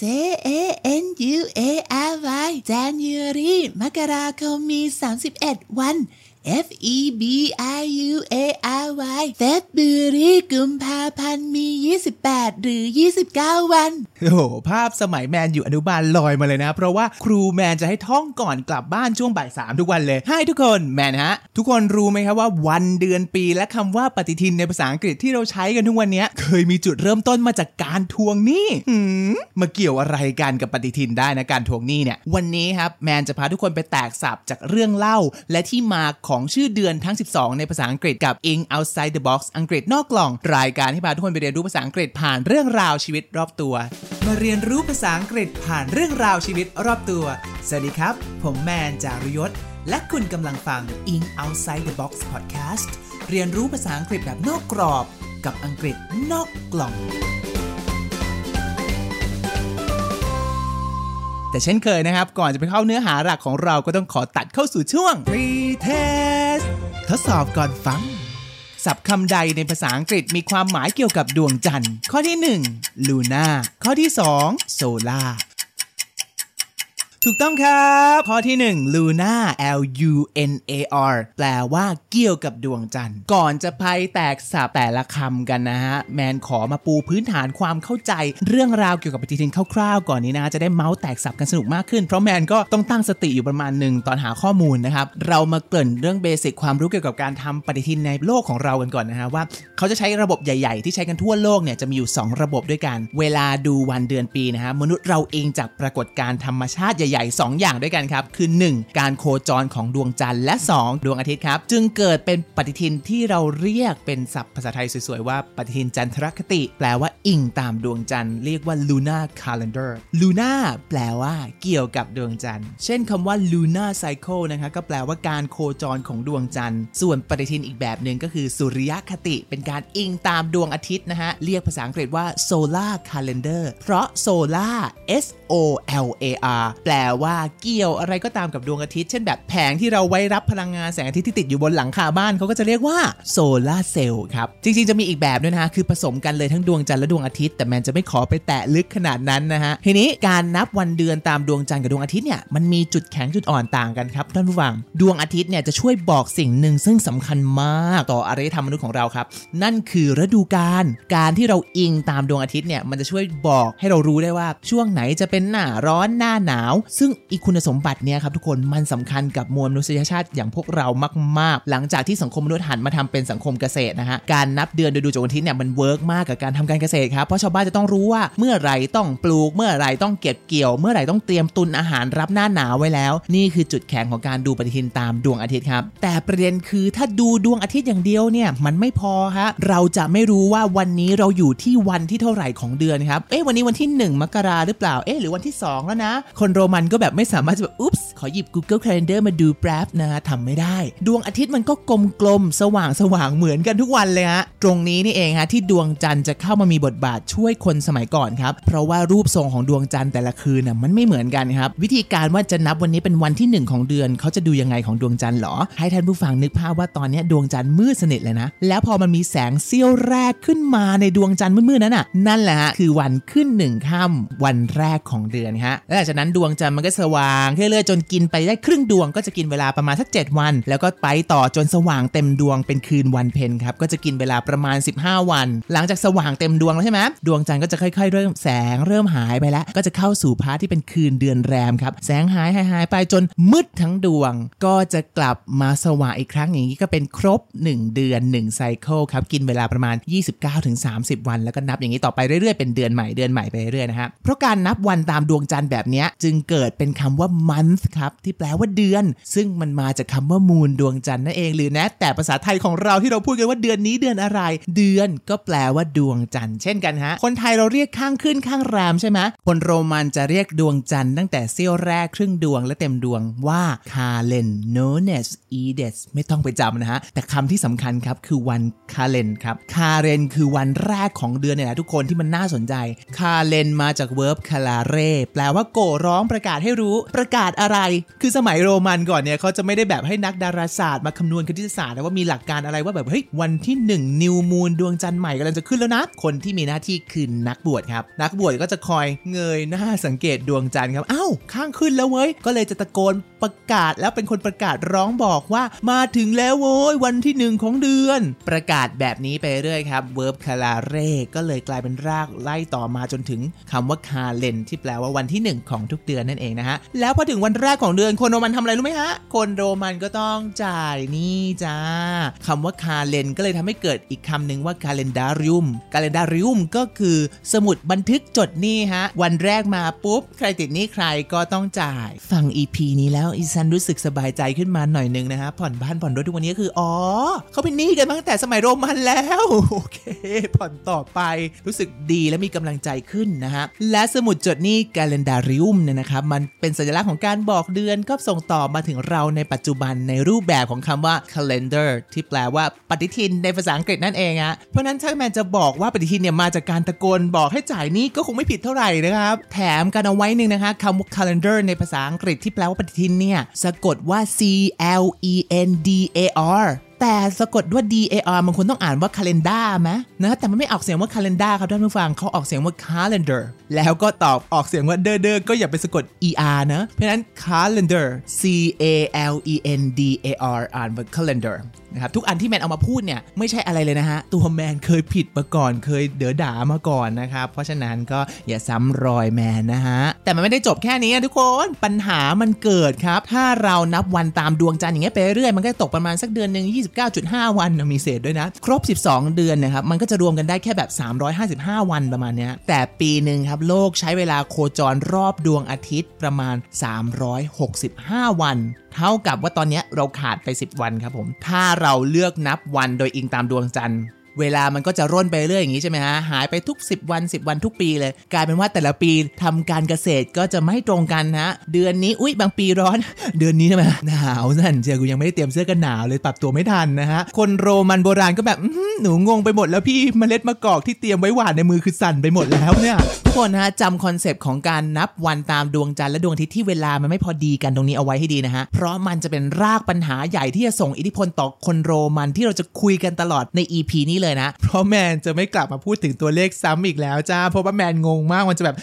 J A N U A R Y January มกราคมมี 31 วัน F E B R U A R Y February กุมภาพันธ์มี 28 หรือ 29 วัน โอ้โห ภาพสมัยแมนอยู่อนุบาลลอยมาเลยนะ เพราะว่าครูแมนจะให้ท่องก่อนกลับบ้านช่วงบ่ายสามทุกวันเลยให้ทุกคนแมนฮะ ทุกคนรู้ไหมครับว่าวันเดือนปีและคำว่าปฏิทินในภาษาอังกฤษที่เราใช้กันทุกวันนี้เคยมีจุดเริ่มต้นมาจากการทวงหนี้หืมมาเกี่ยวอะไรกันกับปฏิทินได้นะการทวงหนี้เนี่ย วันนี้ครับแมนจะพาทุกคนไปแตกสับจากเรื่องเล่าและที่มาขของชื่อเดือนทั้ง 12 ในภาษาอังกฤษกับ In Outside the Box อังกฤษนอกกล่อง รายการที่พาทุกคนไปเรียนรู้ภาษาอังกฤษผ่านเรื่องราวชีวิตรอบตัว มาเรียนรู้ภาษาอังกฤษผ่านเรื่องราวชีวิตรอบตัว สวัสดีครับ ผมแมนจารุยศ และคุณกำลังฟัง In Outside the Box Podcast เรียนรู้ภาษาอังกฤษแบบนอกกรอบ กับอังกฤษนอกกล่อง แต่เช่นเคยนะครับ ก่อนจะไปเข้าเนื้อหาหลักของเราก็ต้องขอตัดเข้าสู่ช่วง Retest ทดสอบก่อนฟังศัพท์คำใดในภาษาอังกฤษมีความหมายเกี่ยวกับดวงจันทร์ ข้อที่1 Luna ข้อที่2 Solar ถูกต้องครับ ข้อที่ 1 Luna L U N A R แปลว่าเกี่ยวกับดวงจันทร์ ก่อนจะไปแตกสับแต่ละคำกันนะฮะ แมนขอมาปูพื้นฐานความเข้าใจ เรื่องราวเกี่ยวกับปฏิทินคร่าวๆ ก่อนนี้นะ จะได้เมาส์แตกสับกันสนุกมากขึ้น เพราะแมนก็ต้องตั้งสติอยู่ประมาณหนึ่งตอนหาข้อมูลนะครับ เรามาเกริ่นเรื่องเบสิกความรู้เกี่ยวกับการทำปฏิทินในโลกของเรากันก่อนนะฮะว่าเขาจะใช้ระบบใหญ่ๆ ที่ใช้กันทั่วโลกเนี่ยจะมีอยู่ 2 ระบบด้วยกัน เวลาดูวันเดือนปีนะฮะมนุษย์เราเองจากปรากฏการธรรมชาติใหญ่ๆ 2 อย่างด้วยกันครับ คือ 1. การโคจรของดวงจันทร์และ 2 ดวงอาทิตย์ครับ จึงเกิดเป็นปฏิทินที่เราเรียกเป็นศัพท์ภาษาไทยสวยๆ ว่าปฏิทินจันทรคติ แปลว่าอิงตามดวงจันทร์เรียกว่า lunar calendar lunar แปลว่าเกี่ยวกับดวงจันทร์ เช่นคำว่า lunar cycle นะคะก็แปลว่าการโคจรของดวงจันทร์ ส่วนปฏิทินอีกแบบหนึ่งก็คือสุริยคติ เป็นการอิงตามดวงอาทิตย์นะฮะเรียกภาษาอังกฤษว่า solar calendar เพราะ solar s o l a r แปลว่าเกี่ยวอะไรก็ตามกับดวงอาทิตย์ เช่นแบบแผงที่เราไว้รับพลังงานแสงอาทิตย์ที่ติดอยู่บนหลังคาบ้านเขาก็จะเรียกว่าโซลาเซลล์ครับ จริงๆ จะมีอีกแบบด้วยนะคือผสมกันเลยทั้งดวงจันทร์และดวงอาทิตย์ แต่แมนจะไม่ขอไปแตะลึกขนาดนั้นนะฮะ ทีนี้การนับวันเดือนตามดวงจันทร์กับดวงอาทิตย์เนี่ยมันมีจุดแข็งจุดอ่อนต่างกันครับท่านผู้ฟังดวงอาทิตย์เนี่ยจะช่วยบอกสิ่งหนึ่งซึ่งสำคัญมากต่ออารยธรรมมนุษย์ของเราครับ นั่นคือฤดูกาลการที่เราอิงตามดวงอาทิตย์เนี่ยมันจะช่วยบอกให้เรารู้ได้ว่าช่วงไหนจะเป็นหน้าร้อนหน้าหนาว ซึ่งอีกคุณสมบัติเนี่ยครับทุกคนมันสำคัญกับมวลมนุษยชาติอย่างพวกเรามาก ๆ หลังจากที่สังคมมนุษย์หันมาทำเป็นสังคมเกษตรนะฮะการนับเดือนโดยดูจากดวงอาทิตย์เนี่ยมัน work มากกับการทำการเกษตรครับเพราะชาวบ้านจะต้องรู้ว่าเมื่อไรต้องปลูก เมื่อไรต้องเก็บเกี่ยว เมื่อไรต้องเตรียมตุนอาหารรับหน้าหนาวไว้แล้ว นี่คือจุดแข็งของการดูปฏิทินตามดวงอาทิตย์ครับแต่ประเด็นคือถ้าดูดวงอาทิตย์อย่างเดียวเนี่ยมันไม่พอฮะเราจะไม่รู้ว่าวันนี้เราอยู่ที่วันที่เท่าไหร่ของเดือนครับเอ๊ะวันนี้วันที่ 1 มกราหรือเปล่าเอ๊ะหรือวันที่ 2 แล้วนะ คนโรมันก็แบบไม่สามารถจะแบบอุ๊บส์ขอหยิบ Google Calendar มาดูแป๊บนะฮะทำไม่ได้ ดวงอาทิตย์มันก็กลมๆ สว่างสว่างเหมือนกันทุกวันเลยฮะ ตรงนี้นี่เองฮะที่ดวงจันทร์จะเข้ามามีบทบาทช่วยคนสมัยก่อนครับ เพราะว่ารูปทรงของดวงจันทร์แต่ละคืนน่ะมันไม่เหมือนกันครับ วิธีการว่าจะนับวันนี้เป็นวันที่ 1 ของเดือนเขาจะดูยังไงของดวงจันทร์หรอ ให้ท่านผู้ฟังนึกภาพว่าตอนนี้ดวงจันทร์มืดสนิทเลยนะ แล้วพอมันมีแสงเสี้ยวแรกขึ้นมาในดวงจันทร์มืดๆนั้นน่ะ นั่นแหละฮะคือวันขึ้นหนึ่งค่ำวันแรกของเดือนฮะและหลังจากนั้นดวงจันทร์มันก็สว่างเรื่อยๆจนกินไปได้ครึ่งดวงก็จะกินเวลาประมาณสัก 7 วัน แล้วก็ไปต่อจนสว่างเต็มดวงเป็นคืนวันเพ็ญครับก็จะกินเวลาประมาณ 15 วัน หลังจากสว่างเต็มดวงแล้วใช่ไหมดวงจันทร์ก็จะค่อย ๆ เริ่มแสงเริ่มหายไปแล้ว ก็จะเข้าสู่ part ที่เป็นคืนเดือนแรมครับแสงหายหายหายไปจนมืดทั้งดวง ก็จะกลับมาสว่างอีกครั้งอย่างนี้ก็เป็นครบ 1 เดือน 1 cycle ครับกินเวลาประมาณ 29-30 วัน แล้วก็นับอย่างนี้ต่อไปเรื่อยๆเป็นเดือนใหม่เดือนใหม่ไปเรื่อยนะครับเพราะการนับวันตามดวงจันทร์แบบนี้จึงเกิดเป็นคำว่า month ครับที่แปลว่าเดือน ซึ่งมันมาจากคำว่า moon ดวงจันทร์นั่นเองหรือแม้แต่ภาษาไทยของเราที่เราพูดกันว่าเดือนนี้เดือนอะไร เดือนก็แปลว่าดวงจันทร์เช่นกันฮะ คนไทยเราเรียกข้างขึ้นข้างแรมใช่ไหมคนโรมันจะเรียกดวงจันทร์ตั้งแต่เสี้ยวแรกครึ่งดวงและเต็มดวงว่าคาเลน known as e d e s ไม่ต้องไปจำนะฮะ แต่คำที่สำคัญครับคือวัน Kalends ครับ Kalends คือวันแรกของเดือนเนี่ยนะทุกคนที่มันน่าสนใจ Kalends มาจาก verb calare แปลว่ากู่ร้องประกาศให้รู้ ประกาศอะไร คือสมัยโรมันก่อนเนี่ยเขาจะไม่ได้แบบให้นักดาราศาสตร์มาคำนวณคณิตศาสตร์นะว่ามีหลักการอะไรว่าแบบเฮ้ยวันที่1 new moon ดวงจันทร์ใหม่กำลังจะขึ้นแล้วนะ คนที่มีหน้าที่คือนักบวชครับ นักบวชก็จะคอยเงยหน้าสังเกตดวงจันทร์ครับอ้าวข้างขึ้นแล้วเว้ยก็เลยจะตะโกนประกาศแล้วเป็นคนประกาศร้องบอกว่า มาถึงแล้วโว้ยวันที่หนึ่งของเดือน ประกาศแบบนี้ไปเรื่อยครับ verb calare ก็เลยกลายเป็นรากไล่ต่อมาจนถึงคำว่า Kalends ที่แปลว่าวันที่ 1 ของทุกเดือนนั่นเองนะฮะ แล้วพอถึงวันแรกของเดือนคนโรมันทำอะไรรู้ไหมฮะ คนโรมันก็ต้องจ่ายหนี้จ้าคำว่า Kalends ก็เลยทำให้เกิดอีกคำหนึ่งว่า calendarium calendarium ก็คือสมุดบันทึกจดหนี้ฮะ วันแรกมาปุ๊บ ใครติดหนี้ใครก็ต้องจ่าย ฟัง EP นี้แล้วอีฉันรู้สึกสบายใจขึ้นมาหน่อยนึงนะฮะผ่อนบ้านผ่อนรถทุกวันนี้ก็คืออ๋อเขาเป็นหนี้กันตั้งแต่สมัยโรมันแล้วโอเค ผ่อนต่อไปรู้สึกดีและมีกำลังใจขึ้นนะฮะและสมุดจดหนี้ calendarium เนี่ยนะครับมันเป็นสัญลักษณ์ของการบอกเดือนก็ส่งต่อมาถึงเราในปัจจุบันในรูปแบบของคำว่า calendar ที่แปลว่าปฏิทินในภาษาอังกฤษนั่นเองฮะเพราะนั้นถ้าแมนจะบอกว่าปฏิทินเนี่ยมาจากการตะโกนบอกให้จ่ายนี้ก็คงไม่ผิดเท่าไหร่นะครับ แถมกันเอาไว้หนึ่งนะคะคำว่า calendar ในภาษาอังกฤษที่แปลว่าปฏิทินเนี่ยสะกดว่า c l e n d a r แต่สะกดด้วย D A R มันควรต้องอ่านว่า calendar ไหมนะแต่มันไม่ออกเสียงว่า calendar ครับท่านผู้ฟังเขาออกเสียงว่า calendar แล้วก็ตอบออกเสียงว่าเดอเดอก็อย่าไปสะกด E R นะ เพราะฉะนั้น calendar C A L E N D A R อ่านว่า calendar นะครับทุกอันที่แมนเอามาพูดเนี่ยไม่ใช่อะไรเลยนะฮะตัวแมนเคยผิดมาก่อน เคยเด๋อด่ามาก่อนนะครับเพราะฉะนั้นก็อย่าซ้ำรอยแมนนะฮะแต่มันไม่ได้จบแค่นี้ทุกคนปัญหามันเกิดครับ ถ้าเรานับวันตามดวงจันทร์อย่างเงี้ยไปเรื่อยมันก็ตกประมาณสักเดือนหนึ่ง29.5 วันมีเศษด้วยนะ ครบ 12 เดือนนะครับมันก็จะรวมกันได้แค่แบบ 355 วันประมาณเนี้ยแต่ปีหนึ่งครับโลกใช้เวลาโคจรรอบดวงอาทิตย์ประมาณ 365 วันเท่ากับว่าตอนนี้เราขาดไป 10 วันครับผม ถ้าเราเลือกนับวันโดยอิงตามดวงจันทร์ เวลามันก็จะร่นไปเรื่อยอย่างนี้ใช่ไหมฮะหายไปทุก 10 วัน 10 วันทุกปีเลย กลายเป็นว่าแต่ละปีทำการเกษตรก็จะไม่ตรงกันฮะเดือนนี้อุ้ยบางปีร้อน เดือนนี้ใช่ไหมหนาวสั่นเชียกูยังไม่ได้เตรียมเสื้อกันหนาวเลยปรับตัวไม่ทันนะฮะคนโรมันโบราณก็แบบหนูงงไปหมดแล้วพี่เมล็ดมะกอกที่เตรียมไว้หวานในมือคือสั่นไปหมดแล้วเนี่ยทุกคนนะฮะจำ concept ของการนับวันตามดวงจันทร์และดวงอาทิตย์ที่เวลามันไม่พอดีกันตรงนี้เอาไว้ให้ดีนะฮะเพราะมันจะเป็นรากปัญหาใหญ่ที่จะส่งอิทธิพลต่อคนโรมันที่เราจะคุยกันตลอดใน EP นี้เลยนะ เพราะแมนจะไม่กลับมาพูดถึงตัวเลขซ้ำอีกแล้วจ้า เพราะว่าแมนงงมากมันจะแบบ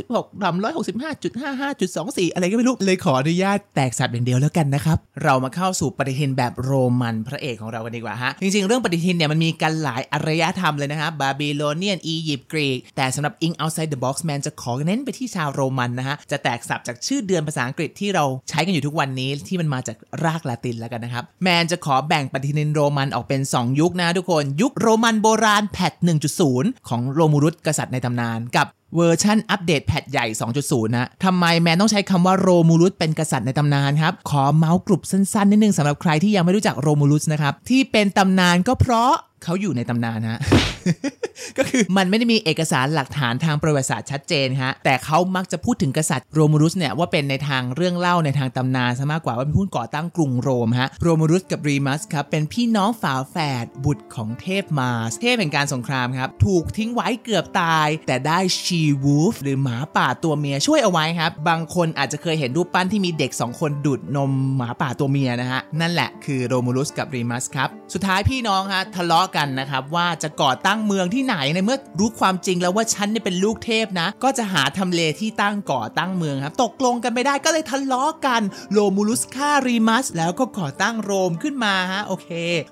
36 365.55.24 อะไรก็ไม่รู้ เลยขออนุญาตแตกศัพท์อย่างเดียวแล้วกันนะครับ เรามาเข้าสู่ปฏิทินแบบโรมันพระเอกของเรากันดีกว่าฮะ จริงๆ เรื่องปฏิทินเนี่ยมันมีกันหลายอารยธรรมเลยนะครับบาบิโลเนียนอียิปต์กรีกแต่สำหรับ English Outside the Box แมน จะขอเน้นไปที่ชาวโรมันนะฮะจะแตกศัพท์จากชื่อเดือนภาษาอังกฤษที่เราใช้กันอยู่ทุกวันนี้ที่มันมาจากรากลาตินแล้วกันนะครับแมนจะขอแบ่งปฏิทินโรมันออกเป็น 2 ยุคนะทุกคน ยุคโรมันโบราณ patch 1.0 ของโรมูลุสกษัตริย์ในตำนาน กับเวอร์ชัน update patch ใหญ่ 2.0 นะ ทำไมแมนต้องใช้คำว่าโรมูลุสเป็นกษัตริย์ในตำนานครับ ขอเมาท์กลุ่มสั้นๆ นิดนึงสำหรับใครที่ยังไม่รู้จักโรมูลุสนะครับ ที่เป็นตำนานก็เพราะเขาอยู่ในตำนานฮะ ก็คือมันไม่ได้มีเอกสารหลักฐานทางประวัติศาสตร์ชัดเจนฮะ แต่เขามักจะพูดถึงกษัตริย์โรมูลุสเนี่ยว่าเป็นในทางเรื่องเล่าในทางตำนานซะมากกว่าว่าเป็นผู้ก่อตั้งกรุงโรมฮะ โรมูลุสกับรีมัสครับเป็นพี่น้องฝาแฝดบุตรของเทพมาส เทพแห่งการสงครามครับ ถูกทิ้งไว้เกือบตาย แต่ได้ชีวูฟหรือหมาป่าตัวเมียช่วยเอาไว้ครับ บางคนอาจจะเคยเห็นรูปปั้นที่มีเด็ก 2 คนดูดนมหมาป่าตัวเมียนะฮะ นั่นแหละคือโรมูลุสกับรีมัสครับ สุดท้ายพี่น้องฮะทะเลาะกันนะครับว่าจะก่อตั้งเมืองที่ไหนในเมื่อรู้ความจริงแล้วว่าฉันเนี่ยเป็นลูกเทพนะ ก็จะหาทำเลที่ตั้งก่อตั้งเมืองครับ ตกลงกันไม่ได้ก็เลยทะเลาะกันโรมูลุสฆ่ารีมัสแล้วก็ก่อตั้งโรมขึ้นมาฮะโอเค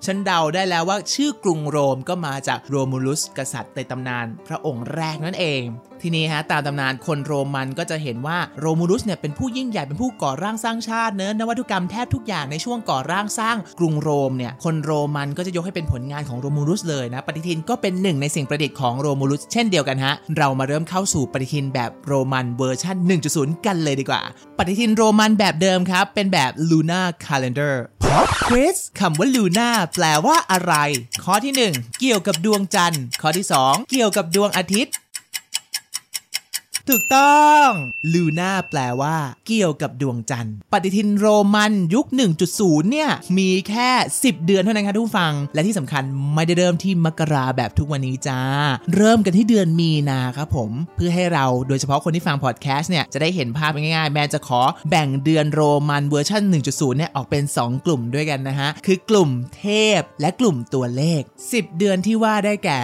ฉันเดาได้แล้วว่าชื่อกรุงโรมก็มาจากโรมูลุสกษัตริย์ในตำนาน พระองค์แรกนั่นเองทีนี้ฮะตามตำนานคนโรมันก็จะเห็นว่าโรมูลุสเนี่ยเป็นผู้ยิ่งใหญ่เป็นผู้ก่อร่างสร้างชาติเนอะนวัตกรรมแทบทุกอย่างในช่วงก่อร่างสร้างกรุงโรมเนี่ยคนโรมันก็จะยกให้เป็นผลงานของโรมูลุสเลยนะ ปฏิทินก็เป็นหนึ่งในสิ่งประดิษฐ์ของโรมูลุสเช่นเดียวกันฮะ เรามาเริ่มเข้าสู่ปฏิทินแบบโรมันเวอร์ชัน1.0 กันเลยดีกว่า ปฏิทินโรมันแบบเดิมครับ เป็นแบบ Lunar Calendar Pop Quiz คำว่าลูน่าแปลว่าอะไร ข้อที่ 1 เกี่ยวกับดวงจันทร์ ข้อที่ 2 เกี่ยวกับดวงอาทิตย์ ถูกต้องลูน่าแปลว่า เกี่ยวกับดวงจันทร์ ปฏิทินโรมันยุค 1.0 เนี่ย มีแค่ 10 เดือนเท่านั้นครับทุกฟัง และที่สำคัญไม่ได้เริ่มที่มกราแบบทุกวันนี้จ้า เริ่มกันที่เดือนมีนาครับผม เพื่อให้เราโดยเฉพาะคนที่ฟังพอดแคสต์เนี่ย จะได้เห็นภาพง่ายๆ แมนจะขอแบ่งเดือนโรมันเวอร์ชัน1.0 เนี่ย ออกเป็น 2 กลุ่มด้วยกันนะฮะ คือกลุ่มเทพและกลุ่มตัวเลข 10 เดือนที่ว่าได้แก่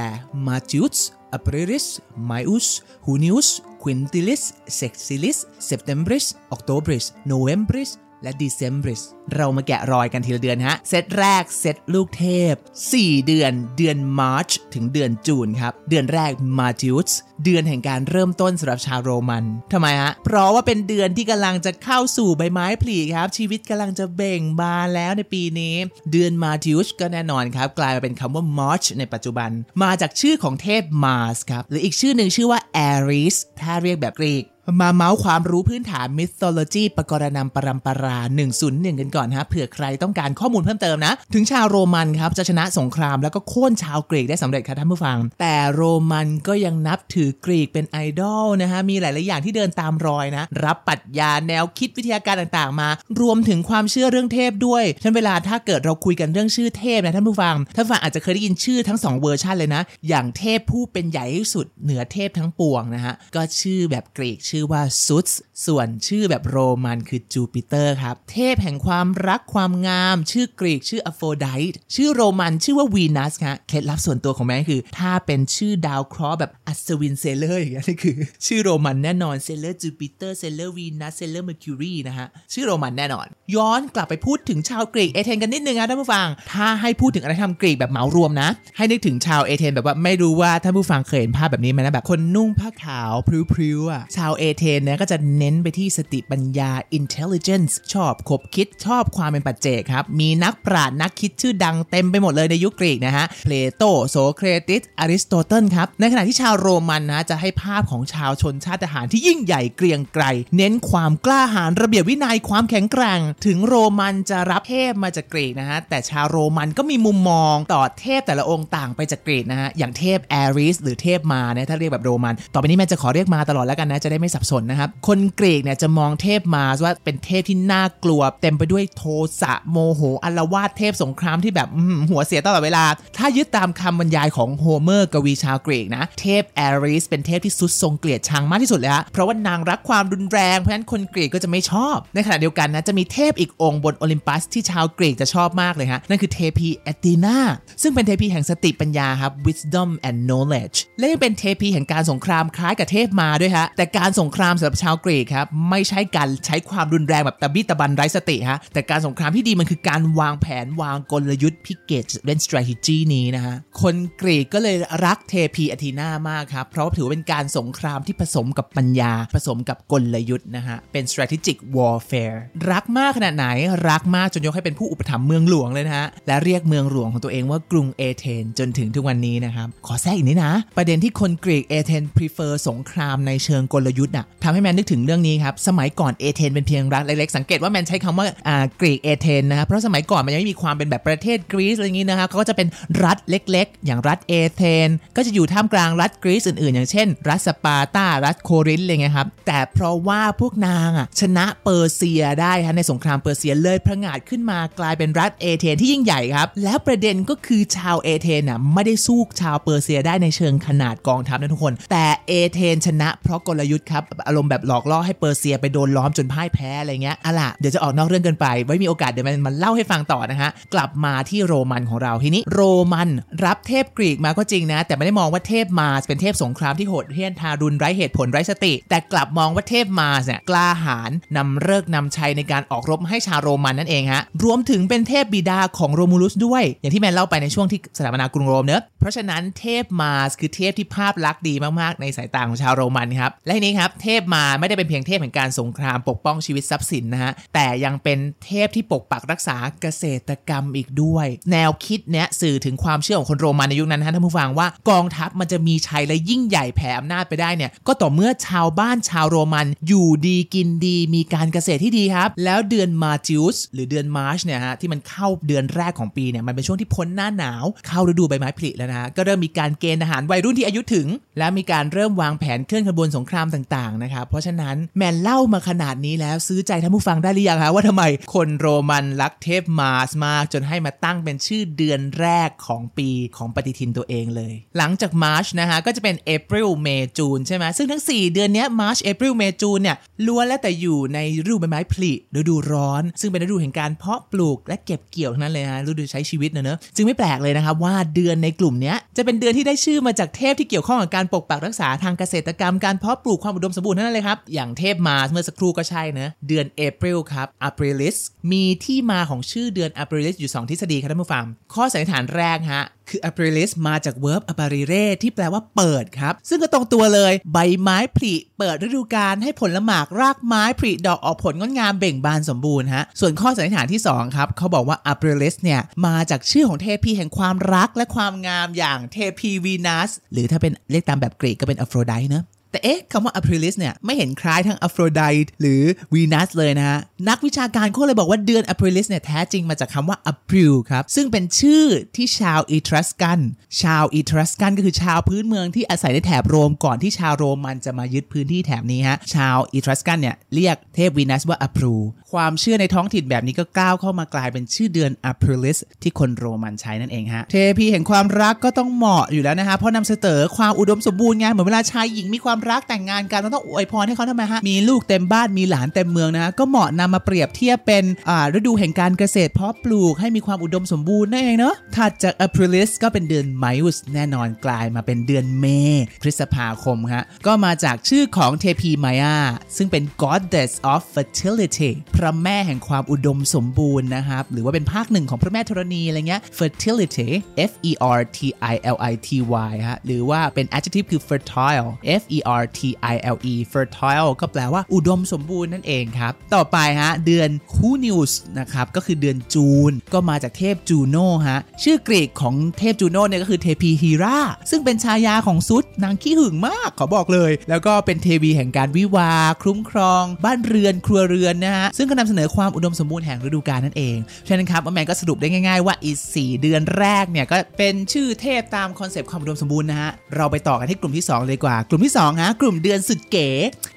Martius Aprilis Maius Junius Quintilis Sexilis Septembris Octobris Novembris และ Decembris เรามาแกะรอยกันทีละเดือนฮะ เซตแรกเซตลูกเทพ 4 เดือน เดือน March ถึงเดือนจูนครับ เดือนแรก Martius เดือนแห่งการเริ่มต้นสำหรับชาวโรมันทำไมฮะ เพราะว่าเป็นเดือนที่กำลังจะเข้าสู่ใบไม้ผลิครับ ชีวิตกำลังจะเบ่งบานแล้วในปีนี้ เดือน Martius ก็แน่นอนครับ กลายมาเป็นคำว่า March ในปัจจุบัน มาจากชื่อของเทพ Mars ครับ หรืออีกชื่อหนึ่งชื่อว่า Ares ถ้าเรียกแบบกรีก มาเมาส์ความรู้พื้นฐาน mythology ปกรณำปรำปรา 101 กันก่อนฮะเผื่อใครต้องการข้อมูลเพิ่มเติมนะ ถึงชาวโรมันครับ จะชนะสงครามแล้วก็โค่นชาวกรีกได้สำเร็จครับท่านผู้ฟัง แต่โรมันก็ยังนับถือกรีกเป็นไอดอลนะฮะ มีหลาย ๆ อย่างที่เดินตามรอยนะ รับปรัชญาแนวคิดวิทยาการต่าง ๆ มา รวมถึงความเชื่อเรื่องเทพด้วยฉันเวลาถ้าเกิดเราคุยกันเรื่องชื่อเทพนะท่านผู้ฟังท่านผู้ฟังอาจจะเคยได้ยินชื่อทั้งสองเวอร์ชันเลยนะอย่างเทพผู้เป็นใหญ่ที่สุดเหนือเทพทั้งปวงนะฮะก็ชื่อแบบกรีกชื่อว่าซุสส่วนชื่อแบบโรมันคือจูปิเตอร์ครับ เทพแห่งความรักความงาม ชื่อกรีกชื่ออโฟรไดต์ชื่อโรมันชื่อว่าวีนัสครับเคล็ดลับส่วนตัวของแมนคือ ถ้าเป็นชื่อดาวเคราะห์แบบอัศวินเซเลอร์อย่างเงี้ยนี่คือ ชื่อโรมันแน่นอนเซเลอร์จูปิเตอร์เซเลอร์วีนัสเซเลอร์เมอร์คิวรีนะฮะชื่อโรมันแน่นอน ย้อนกลับไปพูดถึงชาวกรีกเอเธนส์กันนิดนึงนะท่านผู้ฟัง ถ้าให้พูดถึงอารยธรรมกรีกแบบเหมารวมนะ ให้นึกถึงชาวเอเธนส์แบบว่าไม่รู้ว่าท่านผู้ฟังเคยเห็นภาพแบบนี้ไหมนะแบบคนนุ่งผ้าขาวพริ้วๆอะชาวเอเธนส์เนี่ยก็จะเน้นไปที่สติปัญญา intelligence ชอบขบคิดชอบความเป็นปัจเจกครับ มีนักปราชญ์นักคิดชื่อดังเต็มไปหมดเลยในยุคกรีกนะฮะเพลโตโสเครติสอริสโตเติลครับ ในขณะที่ชาวโรมันนะจะให้ภาพของชาวชนชาติทหารที่ยิ่งใหญ่เกรียงไกรเน้นความกล้าหาญระเบียบวินัยความแข็งแกร่ง ถึงโรมันจะรับเทพมาจากกรีกนะฮะแต่ชาวโรมันก็มีมุมมองต่อเทพแต่ละองค์ต่างไปจากกรีกนะฮะอย่างเทพแอรีสหรือเทพมาร์สเนี่ยถ้าเรียกแบบโรมัน ต่อไปนี้แมนจะขอเรียกมาร์สตลอดแล้วกันนะจะได้ไม่สับสนนะครับ คนกรีกเนี่ยจะมองเทพมาร์สว่าเป็นเทพที่น่ากลัว เต็มไปด้วยโทสายโมโหอาละวาดเทพสงครามที่แบบหัวเสียตลอดเวลา ถ้ายึดตามคำบรรยายของโฮเมอร์กวีชาวกรีกนะ เทพแอริสเป็นเทพที่สุดทรงเกลียดชังมากที่สุดเลยฮะเพราะว่านางรักความรุนแรงเพราะฉะนั้นคนกรีกก็จะไม่ชอบ ในขณะเดียวกันนะจะมีเทพอีกองค์บนโอลิมปัสที่ชาวกรีกจะชอบมากเลยฮะนั่นคือเทพีแอตินาซึ่งเป็นเทพีแห่งสติปัญญาครับ wisdom and knowledge และยังเป็นเทพีแห่งการสงครามคล้ายกับเทพมาร์สด้วยฮะแต่การสงครามสำหรับชาวกรีกครับไม่ใช่การใช้ความรุนแรงแบบตะบี้ตะบันไร้สติฮะแต่การสงครามที่ดีมันคือการวางแผนวางกลยุทธ์พิเกตเล่น strategy นี้นะฮะคนกรีกก็เลยรักเทพีอธีนามากครับเพราะถือว่าเป็นการสงครามที่ผสมกับปัญญา ผสมกับกลยุทธ์นะฮะเป็น strategic warfare รักมากขนาดไหนรักมากจนยกให้เป็นผู้อุปถัมภ์เมืองหลวงเลยนะฮะและเรียกเมืองหลวงของตัวเองว่ากรุงเอเธนจนถึงทุกวันนี้นะครับขอแทรกอีกนิดนะ ประเด็นที่คนกรีกเอเธน prefer สงครามในเชิงกลยุทธ์น่ะทำให้แมนนึกถึงเรื่องนี้ครับ สมัยก่อนเอเธนเป็นเพียงรัฐเล็กๆ สังเกตว่าแมนใช้คำว่าอ่ากรีกเอเธนนะครับเพราะสมัยก่อนมันยังไม่มีความเป็นแบบประเทศกรีซอะไรอย่างนี้นะครับเขาก็จะเป็นรัฐเล็ก ๆ อย่างรัฐเอเธนส์ก็จะอยู่ท่ามกลางรัฐกรีซอื่นๆ อย่างเช่น รัฐสปาร์ตารัฐโครินธ์อะไรเงี้ยครับแต่เพราะว่าพวกนางอะชนะเปอร์เซียได้ฮะในสงครามเปอร์เซียเลยผงาดขึ้นมากลายเป็นรัฐเอเธนส์ที่ยิ่งใหญ่ครับแล้วประเด็นก็คือชาวเอเธนส์อะไม่ได้สู้ชาวเปอร์เซียได้ในเชิงขนาดกองทัพนะทุกคน แต่เอเธนส์ชนะเพราะกลยุทธ์ครับอารมณ์แบบหลอกล่อให้เปอร์เซียไปโดนล้อมจนพ่ายแพ้อะไรเงี้ยอะล่ะเดี๋ยวจะออกนอกเรื่องเกินไป ไว้มีโอกาสเดี๋ยวแมนมาเล่าให้ฟังต่อนะฮะ กลับมาที่โรมันของเราทีนี้โรมันรับเทพกรีกมาก็จริงนะ แต่ไม่ได้มองว่าเทพมาสเป็นเทพสงครามที่โหดเหี้ยมทารุณไร้เหตุผลไร้สติ แต่กลับมองว่าเทพมาสเนี่ยกล้าหาญนำเลิกนำชัยในการออกรบให้ชาวโรมันนั่นเองฮะรวมถึงเป็นเทพบิดาของโรมูลุสด้วย อย่างที่แมนเล่าไปในช่วงที่สถาปนากรุงโรมเนอะเพราะฉะนั้นเทพมาสคือเทพที่ภาพลักษณ์ดีมากๆในสายตาของชาวโรมันครับและทีนี้ครับเทพมาไม่ได้เป็นเพียงเทพแห่งการสงครามปกป้องชีวิตทรัพย์สินนะฮะแต่ยังเป็นเทพที่ปกปักรักษาเกษตรกรรมอีกด้วย แนวคิดเนี้ยสื่อถึงความเชื่อของคนโรมันในยุคนั้นนะท่านผู้ฟังว่ากองทัพมันจะมีชัยและยิ่งใหญ่แผ่อำนาจไปได้เนี่ยก็ต่อเมื่อชาวบ้านชาวโรมันอยู่ดีกินดี มีการเกษตรที่ดีครับ แล้วเดือนมาจิอุสหรือเดือนมาร์ชเนี่ยฮะที่มันเข้าเดือนแรกของปีเนี่ยมันเป็นช่วงที่พ้นหน้าหนาว เข้าฤดูใบไม้ผลิแล้วนะก็เริ่มมีการเกณฑ์ทหารวัยรุ่นที่อายุถึง และมีการเริ่มวางแผนเคลื่อนขบวนสงครามต่ต่างๆนะครับ เพราะฉะนั้นแมนเล่ามาขนาดนี้แล้วซื้อใจท่านผู้ฟังได้หรือยังคะว่าทำไมคนโรมันรักเทพมาร์สมาก จนให้มาตั้งเป็นชื่อเดือนแรกของปีของปฏิทินตัวเองเลย หลังจากมาร์ชนะฮะก็จะเป็น April May June ใช่ไหมซึ่งทั้ง 4 เดือนนี้ย March April May June เนี่ยล้วนแล้วแต่อยู่ในฤดูใบไม้ผลิฤดูร้อน ซึ่งเป็นฤดูแห่งการเพาะปลูกและเก็บเกี่ยวทั้งนั้นเลยฮะฤดูใช้ชีวิตเนอะเนอะจึงไม่แปลกเลยนะครับว่าเดือนในกลุ่มนี้จะเป็นเดือนที่ได้ชื่อมาจากเทพที่เกี่ยวข้องกับการปกปักรักษาทางเกษตรกรรมการเพาะปลูกความอุดมสมบูรณ์นั้นเลยครับ อย่างเทพมาเมื่อสักครู่ก็ใช่เนะเดือน April ครับ Aprilis มีที่มาของชื่อเดือน Aprilis อยู่ 2 ทฤษฎีครับท่านผู้ฟัง ข้อสันนิษฐานแรกฮะคือ Aprilis มาจาก verb apparire ที่แปลว่าเปิดครับ ซึ่งก็ตรงตัวเลย ใบไม้ผลิเปิดฤดูกาลให้ผลละหมากรากไม้ผลิดอกออกผลงดงามเบ่งบานสมบูรณ์ฮะ ส่วนข้อสันนิษฐานที่ 2 ครับ เขาบอกว่า Aprilis เนี่ย มาจากชื่อของเทพีแห่งความรักและความงามอย่างเทพีวีนัสหรือถ้าเป็นเรียกตามแบบกรีกก็เป็นอโฟรไดต์เนะ แต่เอ๊ะคำว่า Aprilis เนี่ยไม่เห็นคล้ายทั้ง Aphrodite หรือ Venus เลยนะฮะ นักวิชาการเขาเลยบอกว่าเดือน Aprilis เนี่ยแท้จริงมาจากคำว่า April ครับ ซึ่งเป็นชื่อที่ชาวอีทรัสกัน ชาวอีทรัสกันก็คือชาวพื้นเมืองที่อาศัยในแถบโรมก่อนที่ชาวโรมันจะมายึดพื้นที่แถบนี้ฮะ ชาวอีทรัสกันเนี่ยเรียกเทพวีนัสว่า April ความเชื่อในท้องถิ่นแบบนี้ก็ก้าวเข้ามากลายเป็นชื่อเดือน Aprilis ที่คนโรมันใช้นั่นเองฮะ เทพีแห่งความรักก็ต้องเหมาะอยู่แล้วนะฮะ เพราะนำเสนอความอุดมสมบูรณ์ไงเหมือนเวลาชายหญิงมีความรักแต่งงานกันเราต้องอวยพรให้เขาทำไมฮะมีลูกเต็มบ้านมีหลานเต็มเมืองนะฮะก็เหมาะนำมาเปรียบเทียบเป็นอ่าฤดูแห่งการเกษตรเพาะปลูกให้มีความอุดมสมบูรณ์นั่นเองเนาะถัดจาก Aprilis ก็เป็นเดือน Maius แน่นอนกลายมาเป็นเดือนเมษพฤษภาคมฮะก็มาจากชื่อของเทพีมายาซึ่งเป็น goddess of fertility พระแม่แห่งความอุดมสมบูรณ์นะครับ หรือว่าเป็นภาคหนึ่งของพระแม่ธรณีอะไรเงี้ย fertility F E R T I L I T Y ฮะหรือว่าเป็น adjective คือ fertile F E R T I L E fertile ก็แปลว่าอุดมสมบูรณ์นั่นเองครับ ต่อไปฮะ เดือนคูนิวส์นะครับ ก็คือเดือนจูน ก็มาจากเทพจูโน่ฮะ ชื่อกรีกของเทพจูโน่เนี่ยก็คือเทพีฮีราซึ่งเป็นชายาของซุสนางขี้หึงมาก ขอบอกเลย แล้วก็เป็นเทวีแห่งการวิวาห์ คุ้มครอง บ้านเรือนครัวเรือนนะฮะ ซึ่งก็นำเสนอความอุดมสมบูรณ์แห่งฤดูกาลนั่นเองฉะนั้นครับแมนก็สรุปได้ง่าย ๆ ว่าอีสี่เดือนแรกเนี่ยก็เป็นชื่อเทพตาม concept ความอุดมสมบูรณ์นะฮะเราไปต่อกันที่กลุ่มที่2เลยกว่า กลุ่มที่2ฮะ กลุ่มเดือนสุดเก๋